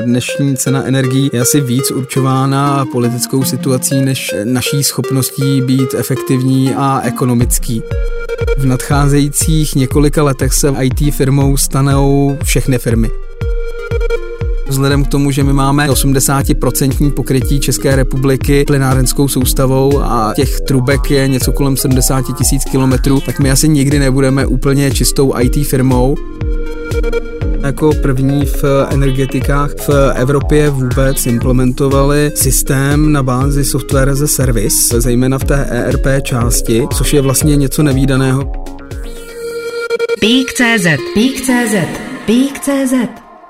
Dnešní cena energií je asi víc určována politickou situací než naší schopností být efektivní a ekonomický. V nadcházejících několika letech se IT firmou stanou všechny firmy. Vzhledem k tomu, že my máme 80% pokrytí České republiky plynárenskou soustavou a těch trubek je něco kolem 70 tisíc kilometrů, tak my asi nikdy nebudeme úplně čistou IT firmou. Jako první v energetikách v Evropě vůbec implementovali systém na bázi software as a service, zejména v té ERP části, což je vlastně něco nevýdaného. Peak.cz Peak.cz Peak.cz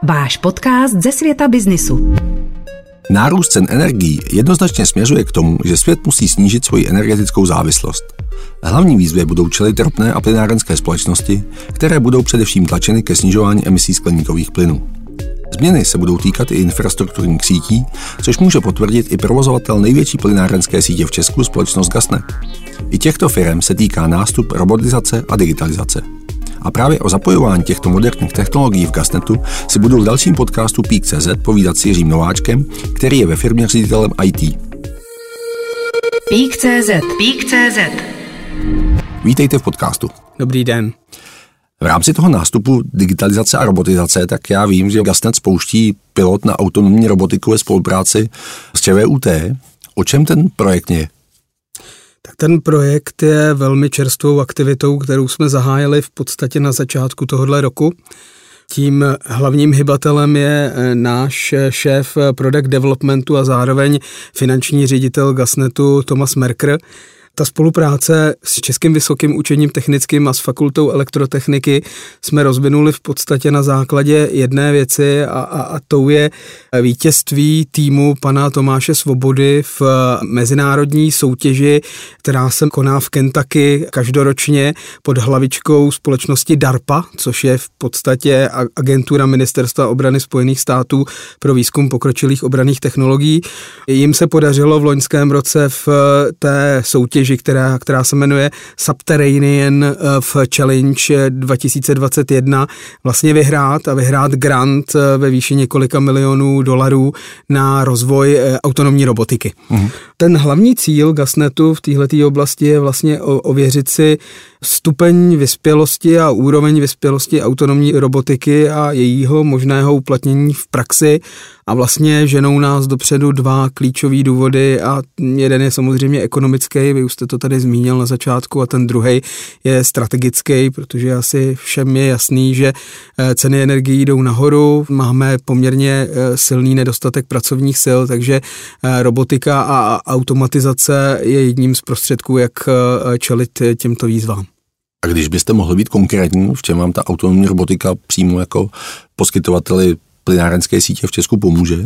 Váš podcast ze světa biznisu. Nárůst cen energií jednoznačně směřuje k tomu, že svět musí snížit svoji energetickou závislost. Hlavní výzvě budou čelit ropné a plynárenské společnosti, které budou především tlačeny ke snižování emisí skleníkových plynů. Změny se budou týkat i infrastrukturních sítí, což může potvrdit i provozovatel největší plynárenské sítě v Česku, společnost Gasnet. I těchto firm se týká nástup robotizace a digitalizace. A právě o zapojování těchto moderních technologií v Gasnetu si budu v dalším podcastu Peak.cz povídat s Jiřím Nováčkem, který je ve firmě ředitelem IT. Peak.cz Peak.cz Vítejte v podcastu. Dobrý den. V rámci toho nástupu digitalizace a robotizace, tak já vím, že Gasnet spouští pilot na autonomní robotiku ve spolupráci s ČVUT. O čem ten projekt je? Tak ten projekt je velmi čerstvou aktivitou, kterou jsme zahájili v podstatě na začátku tohohle roku. Tím hlavním hybatelem je eh, náš šéf product developmentu a zároveň finanční ředitel Gasnetu Thomas Merker, ta spolupráce s Českým vysokým učením technickým a s fakultou elektrotechniky jsme rozvinuli v podstatě na základě jedné věci a, a, a tou je vítězství týmu pana Tomáše Svobody v mezinárodní soutěži, která se koná v Kentucky každoročně pod hlavičkou společnosti DARPA, což je v podstatě agentura Ministerstva obrany Spojených států pro výzkum pokročilých obraných technologií. Jim se podařilo v loňském roce v té soutěži soutěži, která, která se jmenuje Subterranean eh, v Challenge 2021 vlastně vyhrát a vyhrát grant eh, ve výši několika milionů dolarů na rozvoj eh, autonomní robotiky. Mm. Ten hlavní cíl Gasnetu v této oblasti je vlastně ověřit si stupeň vyspělosti a úroveň vyspělosti autonomní robotiky a jejího možného uplatnění v praxi a vlastně ženou nás dopředu dva klíčové důvody a jeden je samozřejmě ekonomický, vy už jste to tady zmínil na začátku a ten druhý je strategický, protože asi všem je jasný, že eh, ceny energií jdou nahoru, máme poměrně eh, silný nedostatek pracovních sil, takže eh, robotika a automatizace je jedním z prostředků, jak čelit těmto výzvám. A když byste mohli být konkrétní, v čem vám ta autonomní robotika přímo jako poskytovateli plynárenské sítě v Česku pomůže?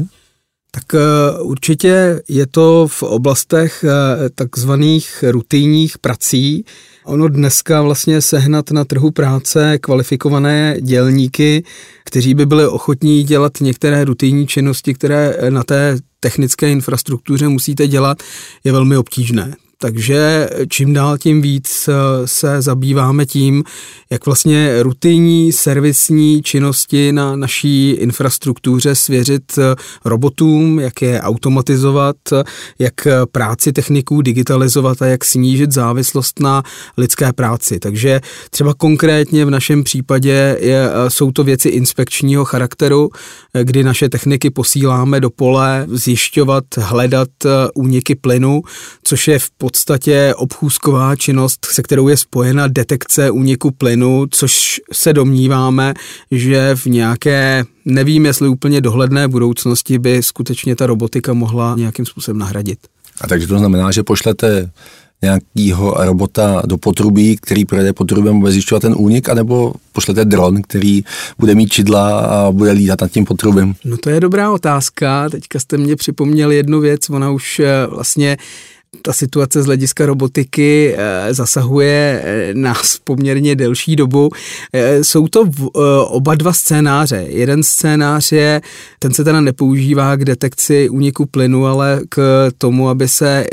Tak eh, určitě je to v oblastech eh, takzvaných rutinních prací. Ono dneska vlastně sehnat na trhu práce kvalifikované dělníky, kteří by byli ochotní dělat některé rutinní činnosti, které na té technické infrastruktuře musíte dělat, je velmi obtížné. Takže čím dál tím víc eh, se zabýváme tím, jak vlastně rutinní servisní činnosti na naší infrastruktuře svěřit eh, robotům, jak je automatizovat, jak práci techniků digitalizovat a jak snížit závislost na lidské práci. Takže třeba konkrétně v našem případě je, eh, jsou to věci inspekčního charakteru, kdy naše techniky posíláme do pole zjišťovat, hledat úniky plynu, což je v podstatě obchůzková činnost, se kterou je spojena detekce úniku plynu, což se domníváme, že v nějaké, nevím jestli úplně dohledné budoucnosti by skutečně ta robotika mohla nějakým způsobem nahradit. A takže to znamená, že pošlete nějakého robota do potrubí, který projede potrubem, bude zjišťovat ten únik, anebo pošlete dron, který bude mít čidla a bude lítat nad tím potrubem? No to je dobrá otázka. Teďka jste mě připomněl jednu věc, ona už eh, vlastně ta situace z hlediska robotiky eh, zasahuje eh, nás poměrně delší dobu. Eh, jsou to oba dva scénáře. Jeden scénář je, ten se teda nepoužívá k detekci úniku plynu, ale k tomu, aby se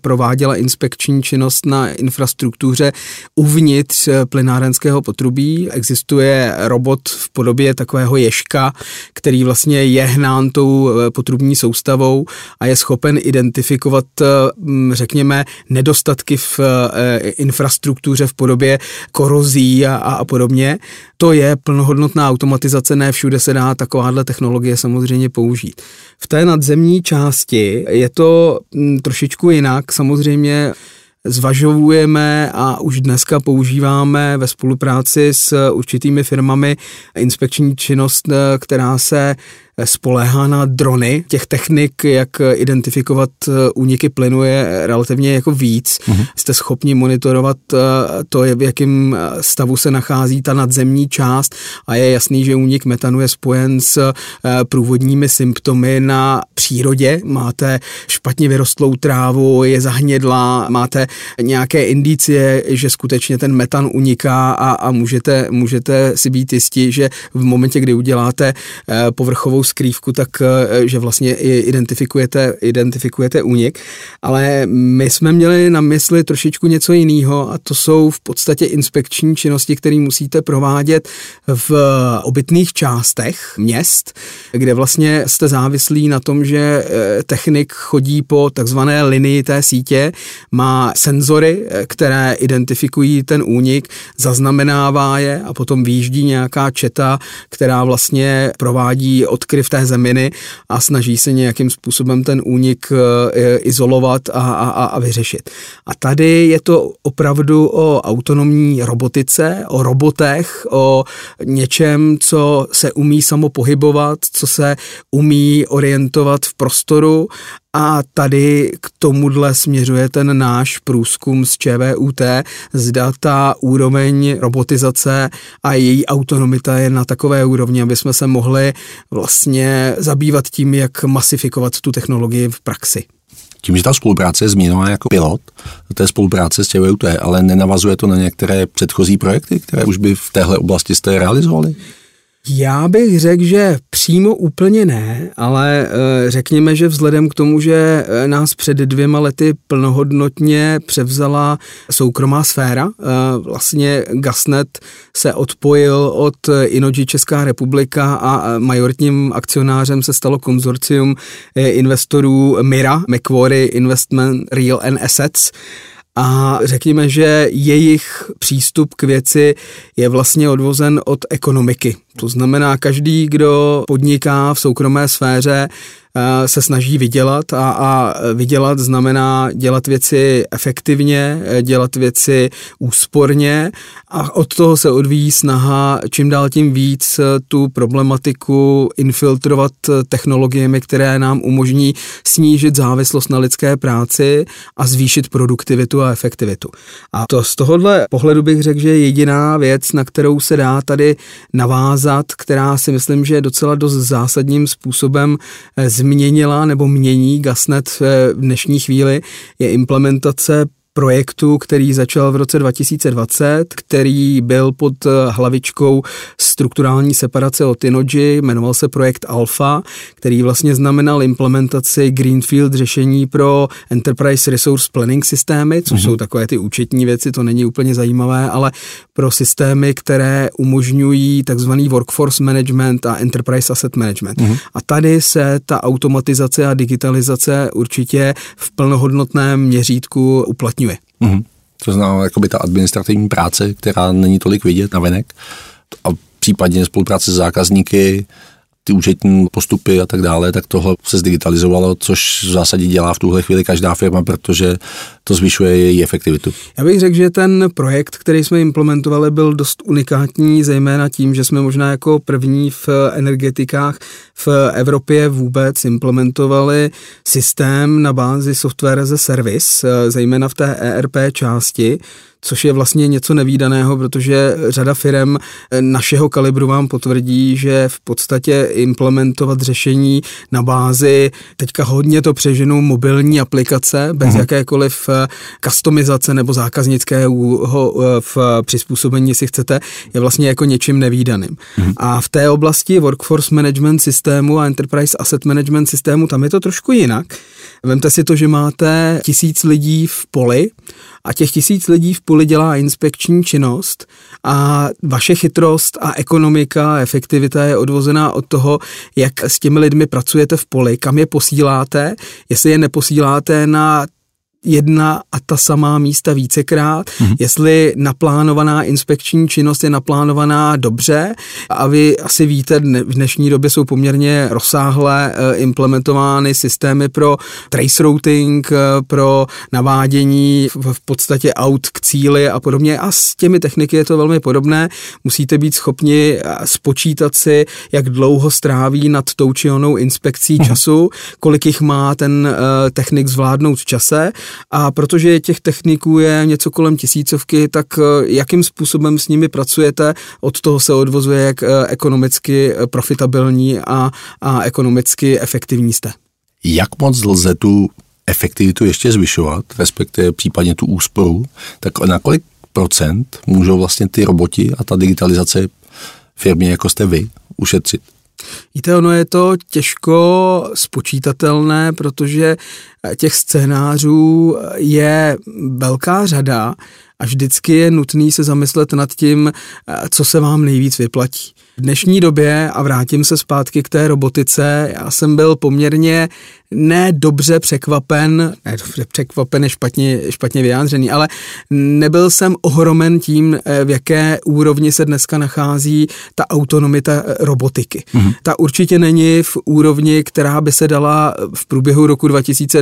prováděla inspekční činnost na infrastruktuře uvnitř plynárenského potrubí. Existuje robot v podobě takového ješka, který vlastně je hnán tou potrubní soustavou a je schopen identifikovat řekněme, nedostatky v eh, infrastruktuře v podobě korozí a, a podobně. To je plnohodnotná automatizace, ne všude se dá takováhle technologie samozřejmě použít. V té nadzemní části je to mm, trošičku jinak, samozřejmě zvažujeme a už dneska používáme ve spolupráci s určitými firmami inspekční činnost, eh, která se spoléhá na drony. Těch technik, jak identifikovat eh, úniky plynu je relativně jako víc. Uh-huh. Jste schopni monitorovat eh, to, v jakém eh, stavu se nachází ta nadzemní část a je jasný, že únik metanu je spojen s průvodními symptomy na přírodě. Máte špatně vyrostlou trávu, je zahnědlá, máte nějaké indicie, že skutečně ten metan uniká a, a můžete, můžete si být jistí, že v momentě, kdy uděláte povrchovou skrývku, tak eh, že vlastně identifikujete, identifikujete únik. Ale my jsme měli na mysli trošičku něco jiného a to jsou v podstatě inspekční činnosti, které musíte provádět v obytných částech měst, kde vlastně jste závislí na tom, že eh, technik chodí po takzvané linii té sítě, má senzory, eh, které identifikují ten únik, zaznamenává je a potom výjíždí nějaká četa, která vlastně provádí odkryt v té zeminy a snaží se nějakým způsobem ten únik eh, izolovat a, a, a vyřešit. A tady je to opravdu o autonomní robotice, o robotech, o něčem, co se umí samo pohybovat, co se umí orientovat v prostoru a tady k tomuhle směřuje ten náš průzkum z ČVUT, zda ta úroveň robotizace a její autonomita je na takové úrovni, aby jsme se mohli vlastně zabývat tím, jak masifikovat tu technologii v praxi. Tím, že ta spolupráce je zmíněna jako pilot té spolupráce s ČVUT, ale nenavazuje to na některé předchozí projekty, které už by v téhle oblasti jste realizovali? Já bych řekl, že přímo úplně ne, ale eh, řekněme, že vzhledem k tomu, že eh, nás před dvěma lety plnohodnotně převzala soukromá sféra, eh, vlastně Gasnet se odpojil od Inoji Česká republika a majoritním akcionářem se stalo konzorcium investorů Mira, Macquarie Investment Real and Assets, a řekněme, že jejich přístup k věci je vlastně odvozen od ekonomiky. To znamená, každý, kdo podniká v soukromé sféře, se snaží vydělat a, a vydělat znamená dělat věci efektivně, eh, dělat věci úsporně a od toho se odvíjí snaha čím dál tím víc eh, tu problematiku infiltrovat technologiemi, které nám umožní snížit závislost na lidské práci a zvýšit produktivitu a efektivitu. A to z tohohle pohledu bych řekl, že je jediná věc, na kterou se dá tady navázat, která si myslím, že je docela dost zásadním způsobem změnila nebo mění Gasnet v dnešní chvíli, je implementace projektu, který začal v roce 2020, který byl pod hlavičkou strukturální separace od Inoji, jmenoval se projekt Alpha, který vlastně znamenal implementaci Greenfield řešení pro Enterprise Resource Planning systémy, což mm-hmm. jsou takové ty účetní věci, to není úplně zajímavé, ale pro systémy, které umožňují takzvaný workforce management a enterprise asset management. Mm-hmm. A tady se ta automatizace a digitalizace určitě v plnohodnotném měřítku uplatňuje. Mm-hmm. To znamená jakoby ta administrativní práce, která není tolik vidět na venek a případně spolupráce s zákazníky, ty účetní postupy a tak dále, tak tohle se zdigitalizovalo, což v zásadě dělá v tuhle chvíli každá firma, protože to zvyšuje její efektivitu? Já bych řekl, že ten projekt, který jsme implementovali, byl dost unikátní, zejména tím, že jsme možná jako první v energetikách v Evropě vůbec implementovali systém na bázi software as a service, zejména v té ERP části, což je vlastně něco nevýdaného, protože řada firm našeho kalibru vám potvrdí, že v podstatě implementovat řešení na bázi, teďka hodně to přeženou mobilní aplikace, bez mm-hmm. jakékoliv eh, customizace nebo zákaznického eh, v přizpůsobení, si chcete, je vlastně jako něčím nevýdaným. Mm-hmm. A v té oblasti workforce management systému a enterprise asset management systému, tam je to trošku jinak. Vemte si to, že máte tisíc lidí v poli a těch tisíc lidí v poli dělá inspekční činnost a vaše chytrost a ekonomika a efektivita je odvozená od toho, jak s těmi lidmi pracujete v poli, kam je posíláte, jestli je neposíláte na jedna a ta samá místa vícekrát, mm-hmm. jestli naplánovaná inspekční činnost je naplánovaná dobře a vy asi víte, v dnešní době jsou poměrně rozsáhlé eh, implementovány systémy pro trace routing, eh, pro navádění v podstatě aut k cíli a podobně a s těmi techniky je to velmi podobné. Musíte být schopni eh, spočítat si, jak dlouho stráví nad tou či onou inspekcí mm-hmm. času, kolik jich má ten technik zvládnout v čase a protože těch techniků je něco kolem tisícovky, tak eh, jakým způsobem s nimi pracujete, od toho se odvozuje, jak eh, ekonomicky eh, profitabilní a, a ekonomicky efektivní jste. Jak moc lze tu efektivitu ještě zvyšovat, respektive případně tu úsporu, tak na kolik procent můžou vlastně ty roboti a ta digitalizace firmy, jako jste vy, ušetřit? Víte, ono je to těžko spočítatelné, protože těch scénářů je velká řada a vždycky je nutný se zamyslet nad tím, co se vám nejvíc vyplatí. V dnešní době, a vrátím se zpátky k té robotice, já jsem byl poměrně ne dobře překvapen, ne dobře překvapen je špatně, špatně vyjádřený, ale nebyl jsem ohromen tím, eh, v jaké úrovni se dneska nachází ta autonomita eh, robotiky. Mm-hmm. Ta určitě není v úrovni, která by se dala v průběhu roku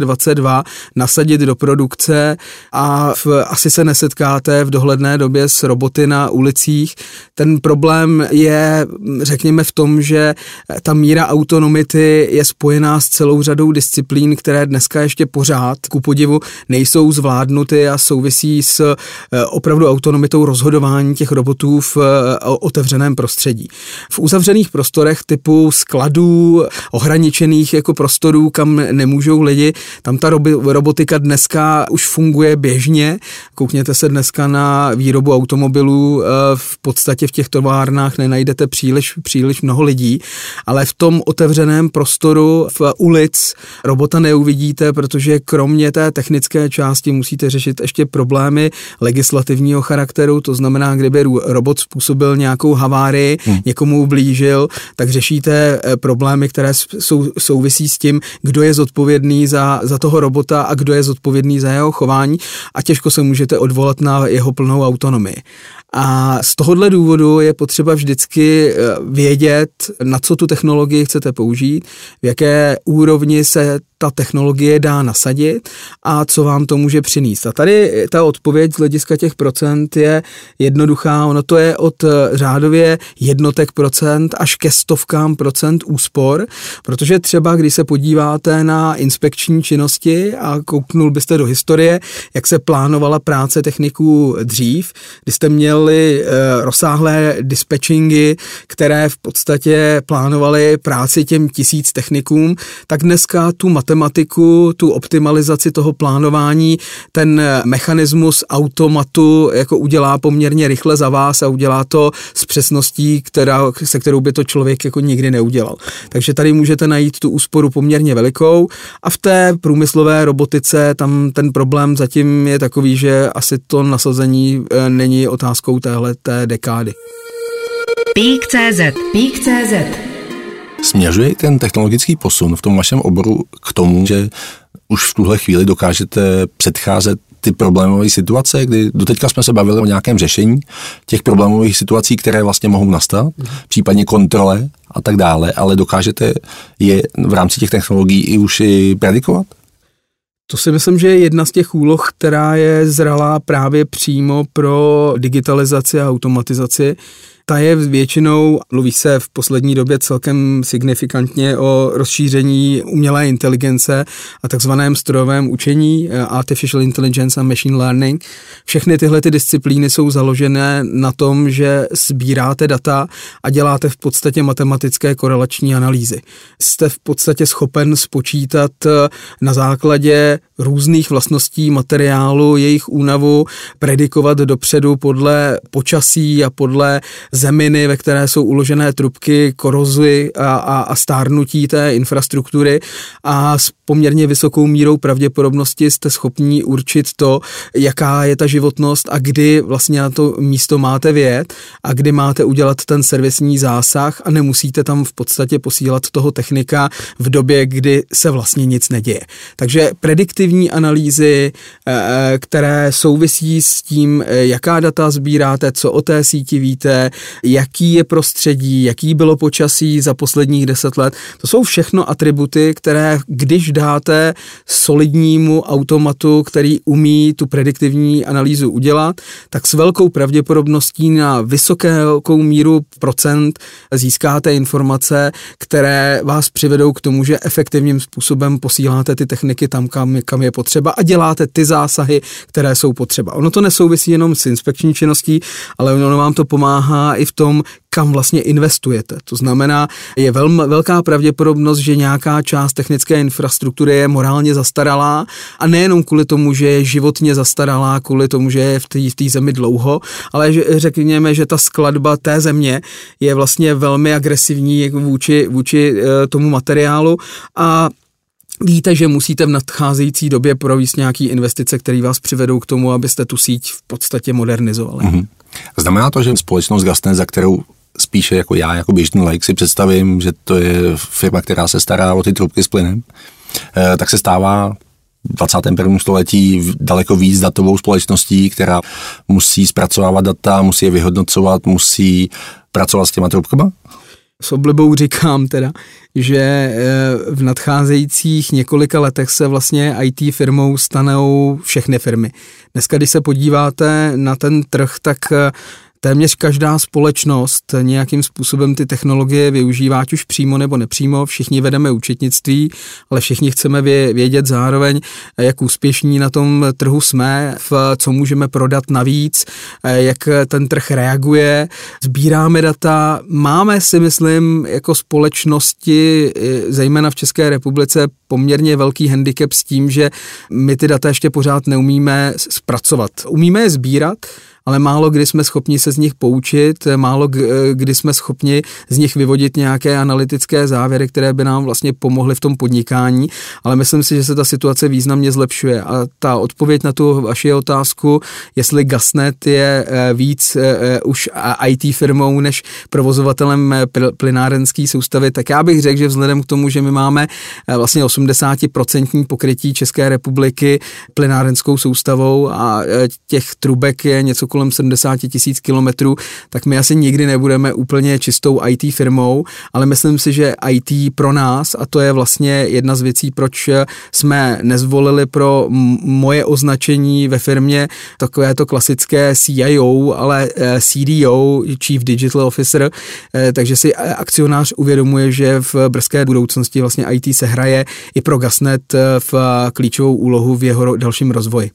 2022 nasadit do produkce a v, asi se nesetkáte v dohledné době s roboty na ulicích. Ten problém je, řekněme, v tom, že ta míra autonomity je spojená s celou řadou disciplín, které dneska ještě pořád, ku podivu, nejsou zvládnuty a souvisí s eh, opravdu autonomitou rozhodování těch robotů v eh, otevřeném prostředí. V uzavřených prostorech typu skladů, ohraničených jako prostorů, kam nemůžou lidi, tam ta robotika dneska už funguje běžně. Koukněte se dneska na výrobu automobilů, eh, v podstatě v těch továrnách nenajdete příliš, příliš mnoho lidí, ale v tom otevřeném prostoru v ulic robota neuvidíte, protože kromě té technické části musíte řešit ještě problémy legislativního charakteru, to znamená, kdyby robot způsobil nějakou havárii, hmm. někomu ublížil, tak řešíte eh, problémy, které sou, souvisí s tím, kdo je zodpovědný za, za toho robota a kdo je zodpovědný za jeho chování a těžko se můžete odvolat na jeho plnou autonomii. A z tohohle důvodu je potřeba vždycky eh, vědět, na co tu technologii chcete použít, v jaké úrovni se ta technologie dá nasadit a co vám to může přinést. A tady ta odpověď z hlediska těch procent je jednoduchá. Ono to je od eh, řádově jednotek procent až ke stovkám procent úspor, protože třeba když se podíváte na inspekční činnosti a kouknul byste do historie, jak se plánovala práce techniků dřív, kdy jste měli eh, rozsáhlé dispatchingy, které v podstatě plánovaly práci těm tisíc technikům, tak dneska tu matematiku, tu optimalizaci toho plánování, ten mechanismus automatu jako udělá poměrně rychle za vás a udělá to s přesností, která, se kterou by to člověk jako nikdy neudělal. Takže tady můžete najít tu úsporu poměrně velikou a v té průmyslové robotice tam ten problém zatím je takový, že asi to nasazení eh, není otázkou téhle té dekády. Pík.cz Pík.cz Směřuje ten technologický posun v tom vašem oboru k tomu, že už v tuhle chvíli dokážete předcházet ty problémové situace, kdy doteďka jsme se bavili o nějakém řešení těch problémových situací, které vlastně mohou nastat, případně kontrole a tak dále, ale dokážete je v rámci těch technologií i už i predikovat? To si myslím, že je jedna z těch úloh, která je zralá právě přímo pro digitalizaci a automatizaci ta je většinou, mluví se v poslední době celkem signifikantně o rozšíření umělé inteligence a takzvaném strojovém učení, eh, artificial intelligence a machine learning. Všechny tyhle ty disciplíny jsou založené na tom, že sbíráte data a děláte v podstatě matematické korelační analýzy. Jste v podstatě schopen spočítat eh, na základě různých vlastností materiálu, jejich únavu, predikovat dopředu podle počasí a podle zeminy, ve které jsou uložené trubky, korozy a, a, a stárnutí té infrastruktury a s poměrně vysokou mírou pravděpodobnosti jste schopni určit to, jaká je ta životnost a kdy vlastně na to místo máte vět a kdy máte udělat ten servisní zásah a nemusíte tam v podstatě posílat toho technika v době, kdy se vlastně nic neděje. Takže prediktivní analýzy, eh, eh, které souvisí s tím, eh, jaká data sbíráte, co o té síti víte, jaký je prostředí, jaký bylo počasí za posledních deset let. To jsou všechno atributy, které když dáte solidnímu automatu, který umí tu prediktivní analýzu udělat, tak s velkou pravděpodobností na vysokou míru procent získáte informace, které vás přivedou k tomu, že efektivním způsobem posíláte ty techniky tam, kam, kam je potřeba a děláte ty zásahy, které jsou potřeba. Ono to nesouvisí jenom s inspekční činností, ale ono vám to pomáhá i v tom, kam vlastně investujete. To znamená, je velmi velká pravděpodobnost, že nějaká část technické infrastruktury je morálně zastaralá a nejenom kvůli tomu, že je životně zastaralá, kvůli tomu, že je v té zemi dlouho, ale že, řekněme, že ta skladba té země je vlastně velmi agresivní vůči, vůči eh, tomu materiálu a Víte, že musíte v nadcházející době provést nějaké investice, které vás přivedou k tomu, abyste tu síť v podstatě modernizovali. Mm-hmm. Znamená to, že společnost Gasnet, za kterou spíše jako já, jako běžný like si představím, že to je firma, která se stará o ty trubky s plynem, eh, tak se stává v 21. století daleko víc datovou společností, která musí zpracovávat data, musí je vyhodnocovat, musí pracovat s těma trubkama? S oblibou říkám teda, že eh, v nadcházejících několika letech se vlastně IT firmou stanou všechny firmy. Dneska, když se podíváte na ten trh, tak eh, téměř každá společnost nějakým způsobem ty technologie využívá, ať už přímo nebo nepřímo. Všichni vedeme účetnictví, ale všichni chceme vědět zároveň, jak úspěšní na tom trhu jsme, v co můžeme prodat navíc, jak ten trh reaguje. Sbíráme data, máme si myslím jako společnosti, zejména v České republice, poměrně velký handicap s tím, že my ty data ještě pořád neumíme zpracovat. Umíme je sbírat, ale málo kdy jsme schopni se z nich poučit, málo kdy jsme schopni z nich vyvodit nějaké analytické závěry, které by nám vlastně pomohly v tom podnikání, ale myslím si, že se ta situace významně zlepšuje. A ta odpověď na tu vaši otázku, jestli Gasnet je eh, víc eh, eh, už IT firmou než provozovatelem plynárenské soustavy, tak já bych řekl, že vzhledem k tomu, že my máme vlastně 80% pokrytí České republiky plynárenskou soustavou a těch trubek je něco kolem 70 tisíc kilometrů, tak my asi nikdy nebudeme úplně čistou IT firmou, ale myslím si, že IT pro nás, a to je vlastně jedna z věcí, proč jsme nezvolili pro moje označení ve firmě takové to klasické CIO, ale eh, CDO, Chief Digital Officer, eh, takže si akcionář uvědomuje, že v brzké budoucnosti vlastně IT se hraje i pro Gasnet eh, v klíčovou úlohu v jeho dalším rozvoji.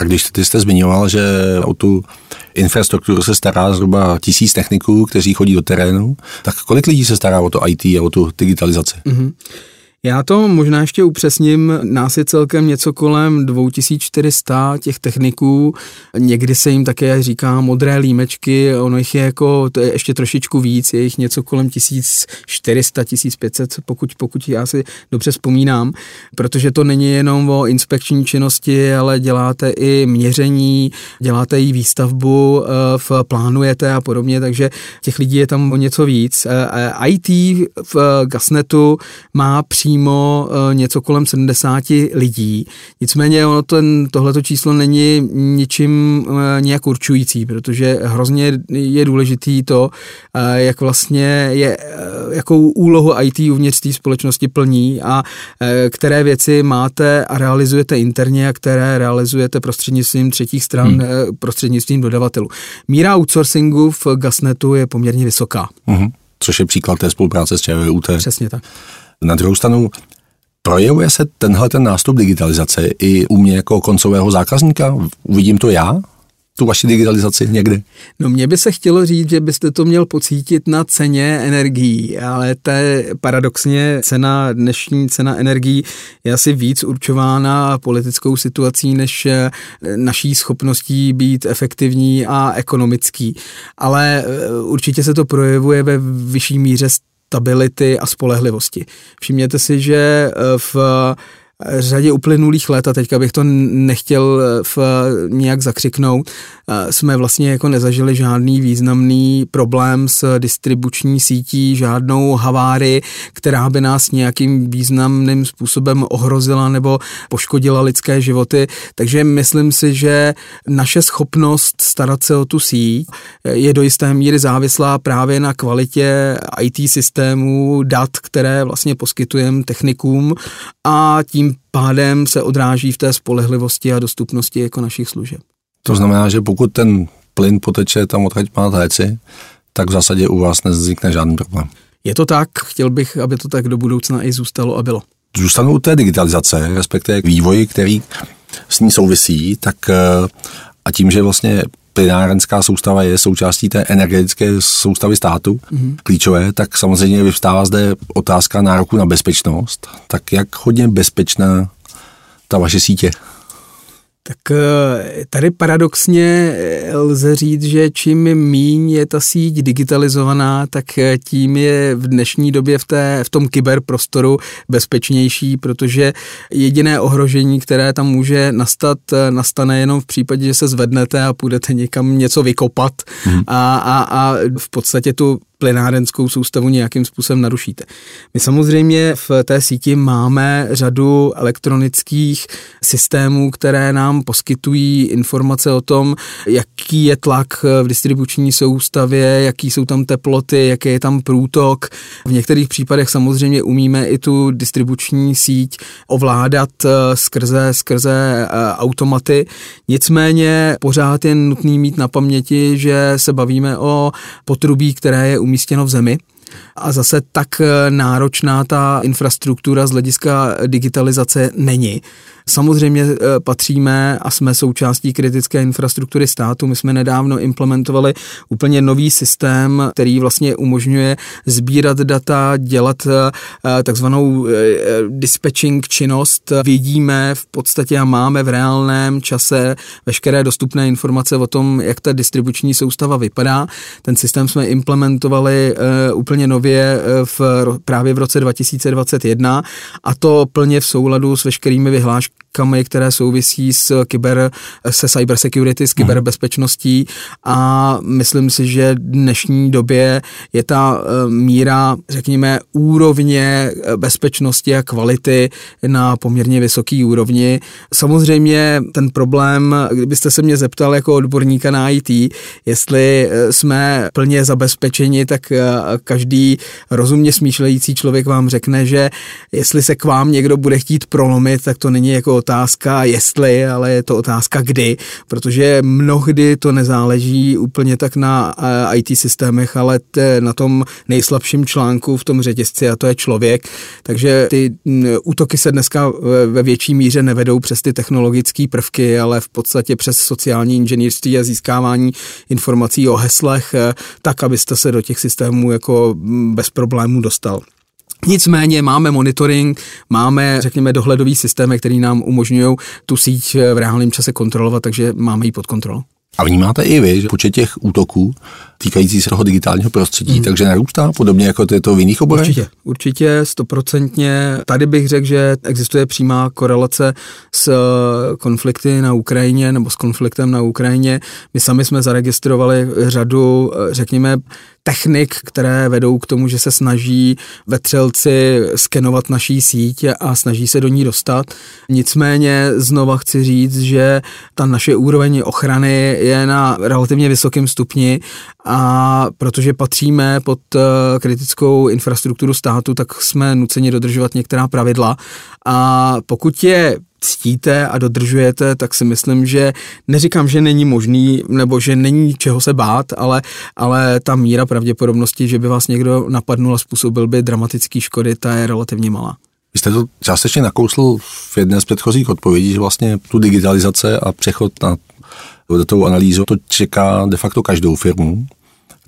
A když ty jste zmiňoval, že o tu infrastrukturu se stará zhruba tisíc techniků, kteří chodí do terénu, tak kolik lidí se stará o to IT a o tu digitalizaci? Mm-hmm. Já to možná ještě upřesním, nás je celkem něco kolem 2400 těch techniků, někdy se jim také říká modré límečky, ono jich je jako, to je ještě trošičku víc, je jich něco kolem 1400, 1500, pokud, pokud já si dobře vzpomínám, protože to není jenom o inspekční činnosti, ale děláte i měření, děláte i výstavbu, eh, plánujete a podobně, takže těch lidí je tam o něco víc. Eh, IT v Gasnetu má přímo přímo něco kolem 70 lidí. Nicméně ono ten, tohleto číslo není ničím nějak určující, protože hrozně je důležitý to, jak vlastně je, jakou úlohu IT uvnitř té společnosti plní a které věci máte a realizujete interně a které realizujete prostřednictvím třetích stran, hmm. prostřednictvím dodavatelů. Míra outsourcingu v Gasnetu je poměrně vysoká. Hmm. Což je příklad té spolupráce s ČVUT. Přesně tak. Na druhou stranu, projevuje se tenhle ten nástup digitalizace i u mě jako koncového zákazníka? Uvidím to já? tu vaši digitalizaci někdy? No mně by se chtělo říct, že byste to měl pocítit na ceně energií, ale to je paradoxně cena, dnešní cena energií je asi víc určována politickou situací, než eh, naší schopností být efektivní a ekonomický. Ale eh, určitě se to projevuje ve vyšší míře stability a spolehlivosti. Všimněte si, že eh, v řadě uplynulých let, a teďka bych to nechtěl eh, v, nějak zakřiknout, eh, jsme vlastně jako nezažili žádný významný problém s distribuční sítí, žádnou havárii, která by nás nějakým významným způsobem ohrozila nebo poškodila lidské životy. Takže myslím si, že naše schopnost starat se o tu síť je do jisté míry závislá právě na kvalitě IT systémů, dat, které vlastně poskytujeme technikům a tím pádem se odráží v té spolehlivosti a dostupnosti jako našich služeb. To znamená, že pokud ten plyn poteče tam odkud má téci, tak v zásadě u vás nevznikne žádný problém. Je to tak, chtěl bych, aby to tak do budoucna i zůstalo a bylo. Zůstanou té digitalizace, respektive vývoji, který s ní souvisí, tak eh, a tím, že vlastně plynárenská soustava je součástí té energetické soustavy státu, mm-hmm. klíčové, tak samozřejmě vyvstává zde otázka nároku na bezpečnost. Tak jak hodně bezpečná ta vaše sítě? Tak eh, tady paradoxně eh, lze říct, že čím míň je ta síť digitalizovaná, tak eh, tím je v dnešní době v, té, v tom kyberprostoru bezpečnější, protože jediné ohrožení, které tam může nastat, nastane jenom v případě, že se zvednete a půjdete někam něco vykopat hmm. a, a, a v podstatě tu plynárenskou soustavu nějakým způsobem narušíte. My samozřejmě v té síti máme řadu elektronických systémů, které nám poskytují informace o tom, jaký je tlak v distribuční soustavě, jaký jsou tam teploty, jaký je tam průtok. V některých případech samozřejmě umíme i tu distribuční síť ovládat eh, skrze, skrze eh, automaty. Nicméně pořád je nutný mít na paměti, že se bavíme o potrubí, které je umístěno v zemi a zase tak eh, náročná ta infrastruktura z hlediska digitalizace není. Samozřejmě eh, patříme a jsme součástí kritické infrastruktury státu. My jsme nedávno implementovali úplně nový systém, který vlastně umožňuje sbírat data, dělat eh, takzvanou dispatching činnost. Vidíme v podstatě a máme v reálném čase veškeré dostupné informace o tom, jak ta distribuční soustava vypadá. Ten systém jsme implementovali úplně nově eh, v, právě v roce 2021 a to plně v souladu s veškerými vyhláškami, které souvisí s kyber, se cyber security, s kyberbezpečností a myslím si, že v dnešní době je ta eh, míra, řekněme, úrovně eh, bezpečnosti a kvality na poměrně vysoký úrovni. Samozřejmě ten problém, kdybyste se mě zeptal jako odborníka na IT, jestli jsme plně zabezpečeni, tak každý rozumně smýšlející člověk vám řekne, že jestli se k vám někdo bude chtít prolomit, tak to není jako otázka jestli, ale je to otázka kdy, protože mnohdy to nezáleží úplně tak na eh, IT systémech, ale na tom nejslabším článku v tom řetězci a to je člověk. Takže ty mm, útoky se dneska ve větší míře nevedou přes ty technologické prvky, ale v podstatě přes sociální inženýrství a získávání informací o heslech, eh, tak, abyste se do těch systémů jako mm, bez problémů dostal. Nicméně máme monitoring, máme, řekněme, dohledový systémy, který nám umožňují tu síť v reálném čase kontrolovat, takže máme ji pod kontrolou. A vnímáte i vy, že počet těch útoků týkající se toho digitálního prostředí, mm. takže narůstá, podobně jako to je to v jiných oborech? Určitě, určitě, stoprocentně. Tady bych řekl, že existuje přímá korelace s eh, konflikty na Ukrajině nebo s konfliktem na Ukrajině. My sami jsme zaregistrovali řadu, eh, řekněme, technik, které vedou k tomu, že se snaží vetřelci skenovat naší síť a snaží se do ní dostat. Nicméně znova chci říct, že ta naše úroveň ochrany je na relativně vysokém stupni a protože patříme pod eh, kritickou infrastrukturu státu, tak jsme nuceni dodržovat některá pravidla a pokud je ctíte a dodržujete, tak si myslím, že neříkám, že není možný, nebo že není čeho se bát, ale, ale ta míra pravděpodobnosti, že by vás někdo napadnul a způsobil by dramatický škody, ta je relativně malá. Vy jste to částečně nakousl v jedné z předchozích odpovědí, že vlastně tu digitalizace a přechod na tou analýzu to čeká de facto každou firmu.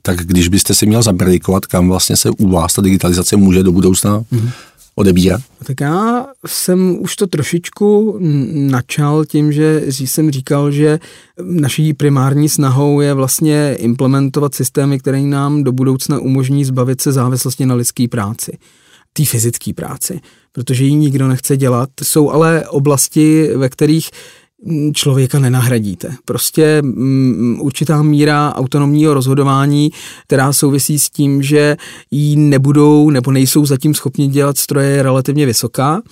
Tak když byste si měl zabredikovat, kam vlastně se u vás ta digitalizace může do budoucna mm-hmm odebírat? Tak já jsem už to trošičku načal tím, že jsem říkal, že naší primární snahou je vlastně implementovat systémy, které nám do budoucna umožní zbavit se závislosti na lidské práci té fyzické práci, protože ji nikdo nechce dělat. Jsou ale oblasti, ve kterých člověka nenahradíte. Prostě um, určitá míra autonomního rozhodování, která souvisí s tím, že ji nebudou nebo nejsou zatím schopni dělat stroje, je relativně vysoká.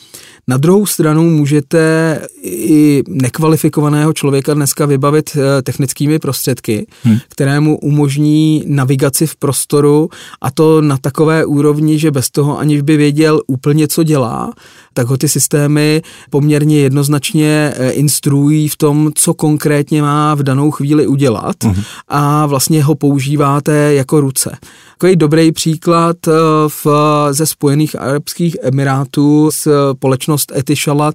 Na druhou stranu můžete i nekvalifikovaného člověka dneska vybavit eh, technickými prostředky, hmm. které mu umožní navigaci v prostoru a to na takové úrovni, že bez toho aniž by věděl úplně, co dělá, tak ho ty systémy poměrně jednoznačně eh, instruují v tom, co konkrétně má v danou chvíli udělat hmm. a vlastně ho používáte jako ruce. Takový dobrý příklad eh, v, ze Spojených Arabských Emirátů společnost Etishala,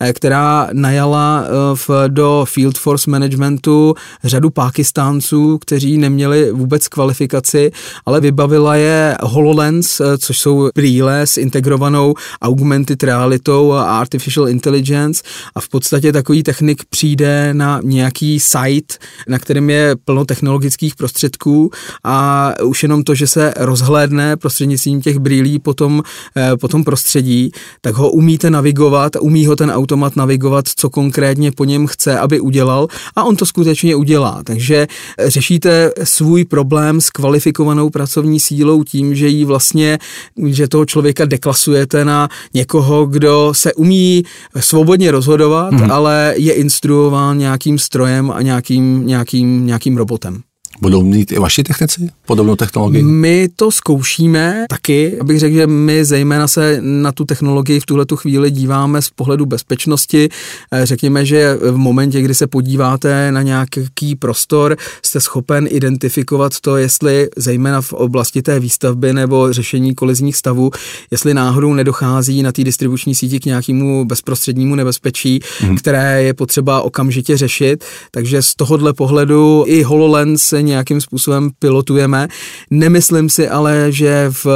eh, která najala eh, v, do Field Force Managementu řadu Pákistánců, kteří neměli vůbec kvalifikaci, ale vybavila je HoloLens, což jsou brýle s integrovanou augmented realitou a artificial intelligence. A v podstatě takový technik přijde na nějaký site, na kterém je plno technologických prostředků a už jenom to, že se rozhlédne prostřednictvím těch brýlí po tom, eh, po tom prostředí, tak ho umíte navigovat, umí ho ten automat navigovat, co konkrétně po něm chce, aby udělal a on to skutečně udělá. Takže řešíte svůj problém s kvalifikovanou pracovní sílou tím, že jí vlastně, že toho člověka deklasujete na někoho, kdo se umí svobodně rozhodovat, mm. ale je instruován nějakým strojem a nějakým, nějakým, nějakým robotem. Budou mít i vaši technici podobnou technologii? My to zkoušíme taky. Abych řekl, že my zejména se na tu technologii v tuhle chvíli díváme z pohledu bezpečnosti. Eh, řekněme, že v momentě, kdy se podíváte na nějaký prostor, jste schopen identifikovat to, jestli zejména v oblasti té výstavby nebo řešení kolizních stavů, jestli náhodou nedochází na té distribuční síti k nějakému bezprostřednímu nebezpečí, hmm. které je potřeba okamžitě řešit. Takže z tohohle pohledu i HoloLens nějakým způsobem pilotujeme. Nemyslím si ale, že v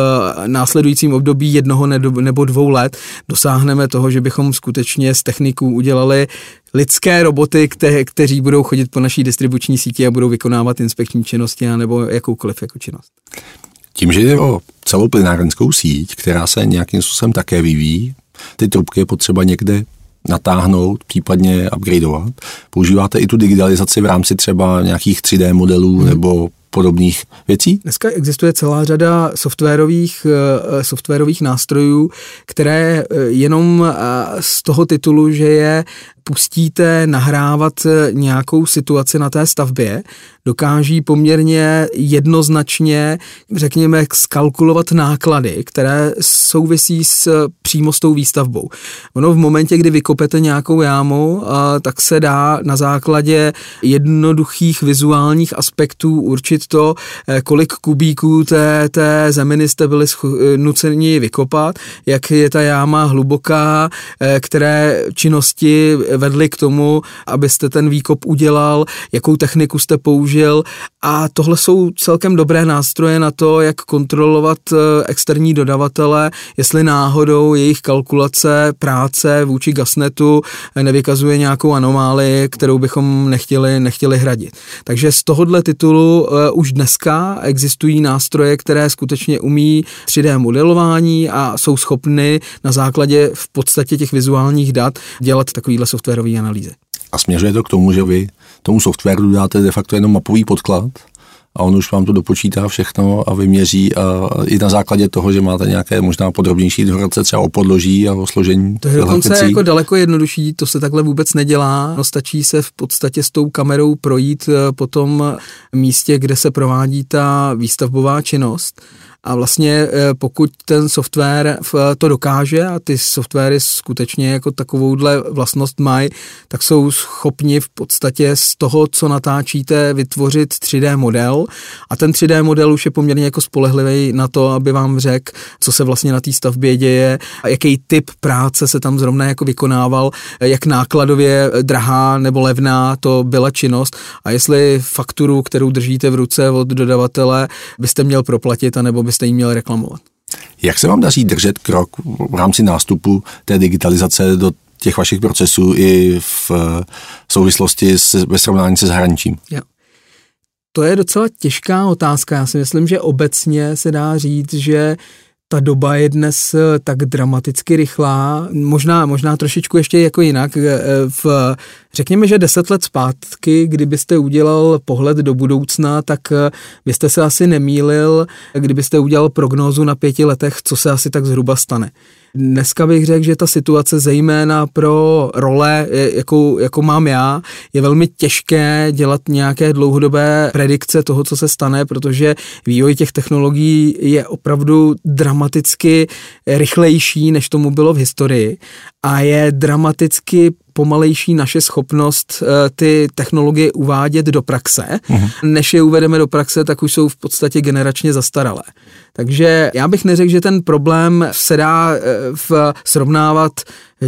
následujícím období jednoho nebo dvou let dosáhneme toho, že bychom skutečně z techniků udělali lidské roboty, kte, kteří budou chodit po naší distribuční síti a budou vykonávat inspekční činnosti nebo jakoukoliv jako činnost. Tím, že jde o celou plynárenskou síť, která se nějakým způsobem také vyvíjí, ty trubky je potřeba někde natáhnout, případně upgradeovat. Používáte i tu digitalizaci v rámci třeba nějakých 3D modelů hmm. nebo podobných věcí? Dneska existuje celá řada softwarových, eh, softwarových nástrojů, které eh, jenom eh, z toho titulu, že je pustíte nahrávat nějakou situaci na té stavbě, dokáží poměrně jednoznačně, řekněme, skalkulovat náklady, které souvisí s přímo s tou výstavbou. Ono v momentě, kdy vykopete nějakou jámu, tak se dá na základě jednoduchých vizuálních aspektů určit to, e, kolik kubíků té, té zeminy jste byli e, nuceni vykopat, jak je ta jáma hluboká, e, které činnosti vedly k tomu, abyste ten výkop udělal, jakou techniku jste použil a tohle jsou celkem dobré nástroje na to, jak kontrolovat eh, externí dodavatele, jestli náhodou jejich kalkulace, práce vůči gasnetu nevykazuje nějakou anomálii, kterou bychom nechtěli, nechtěli hradit. Takže z tohohle titulu už dneska existují nástroje, které skutečně umí 3D modelování a jsou schopny na základě v podstatě těch vizuálních dat dělat takovýhle softwarové analýzy. A směřuje to k tomu, že vy tomu softwaru dáte de facto jenom mapový podklad a on už vám to dopočítá všechno a vyměří a i na základě toho, že máte nějaké možná podrobnější informace třeba o podloží a o složení. To je dokonce jako daleko jednodušší, to se takhle vůbec nedělá. No, stačí se v podstatě s tou kamerou projít eh, po tom místě, kde se provádí ta výstavbová činnost a vlastně eh, pokud ten software to dokáže a ty softwary skutečně jako takovouhle vlastnost mají, tak jsou schopni v podstatě z toho, co natáčíte, vytvořit 3D model. A ten 3D model už je poměrně jako spolehlivý na to, aby vám řekl, co se vlastně na té stavbě děje a jaký typ práce se tam zrovna jako vykonával, jak nákladově drahá nebo levná to byla činnost. A jestli fakturu, kterou držíte v ruce od dodavatele, byste měl proplatit, anebo by byste jí měli reklamovat. Jak se vám daří držet krok v rámci nástupu té digitalizace do těch vašich procesů i v souvislosti s, ve srovnání se zahraničím? Jo. To je docela těžká otázka. Já si myslím, že obecně se dá říct, že ta doba je dnes eh, tak dramaticky rychlá, možná, možná trošičku ještě jako jinak. Eh, v, řekněme, že deset let zpátky, kdybyste udělal pohled do budoucna, tak eh, byste se asi nemýlil, kdybyste udělal prognózu na pěti letech, co se asi tak zhruba stane. Dneska bych řekl, že ta situace zejména pro role, jakou, jako mám já, je velmi těžké dělat nějaké dlouhodobé predikce toho, co se stane, protože vývoj těch technologií je opravdu dramaticky rychlejší, než tomu bylo v historii. A je dramaticky pomalejší naše schopnost eh, ty technologie uvádět do praxe. Uh-huh. Než je uvedeme do praxe, tak už jsou v podstatě generačně zastaralé. Takže já bych neřekl, že ten problém se dá eh, v, srovnávat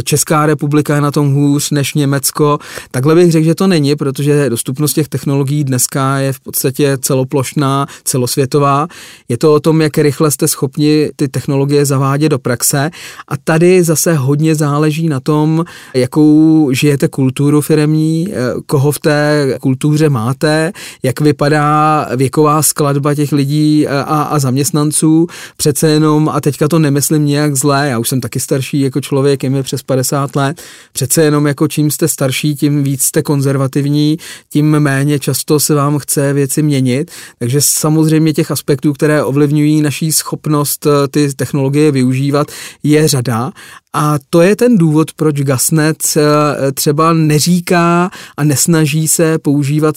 Česká republika je na tom hůř než Německo. Takhle bych řekl, že to není, protože dostupnost těch technologií dneska je v podstatě celoplošná, celosvětová. Je to o tom, jak rychle jste schopni ty technologie zavádět do praxe. A tady zase hodně záleží na tom, jakou žijete kulturu firemní, eh, koho v té kultuře máte, jak vypadá věková skladba těch lidí eh, a, a zaměstnanců. Přece jenom, a teďka to nemyslím nějak zlé, já už jsem taky starší jako člověk, je mi přes 50 let. Přece jenom jako čím jste starší, tím víc jste konzervativní, tím méně často se vám chce věci měnit. Takže samozřejmě těch aspektů, které ovlivňují naší schopnost eh, ty technologie využívat, je řada. A to je ten důvod, proč Gasnet eh, třeba neříká a nesnaží se používat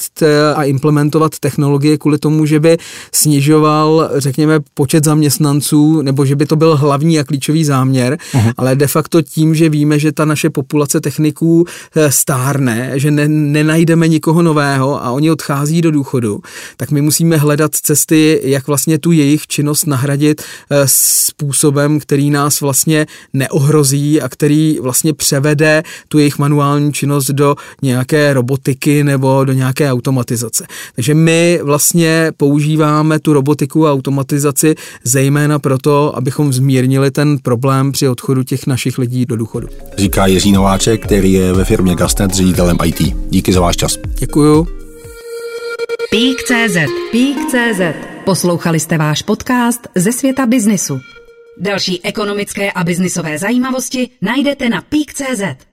a implementovat technologie kvůli tomu, že by snižoval, řekněme, počet zaměstnanců, nebo že by to byl hlavní a klíčový záměr, uh-huh. ale de facto tím, že víme, že ta naše populace techniků eh, stárne, že ne, nenajdeme nikoho nového a oni odchází do důchodu, tak my musíme hledat cesty, jak vlastně tu jejich činnost nahradit eh, způsobem, který nás vlastně neohrozí a který vlastně převede tu jejich manuální činnost do nějaké robotiky nebo do nějaké automatizace. Takže my vlastně používáme tu robotiku a automatizaci zejména proto, abychom zmírnili ten problém při odchodu těch našich lidí do důchodu. Říká Jiří Nováček, který je ve firmě Gasnet ředitelem IT. Díky za váš čas. Děkuju. Pík.cz Pík.cz Poslouchali jste váš podcast ze světa biznisu. Další ekonomické a biznisové zajímavosti najdete na Pík.cz.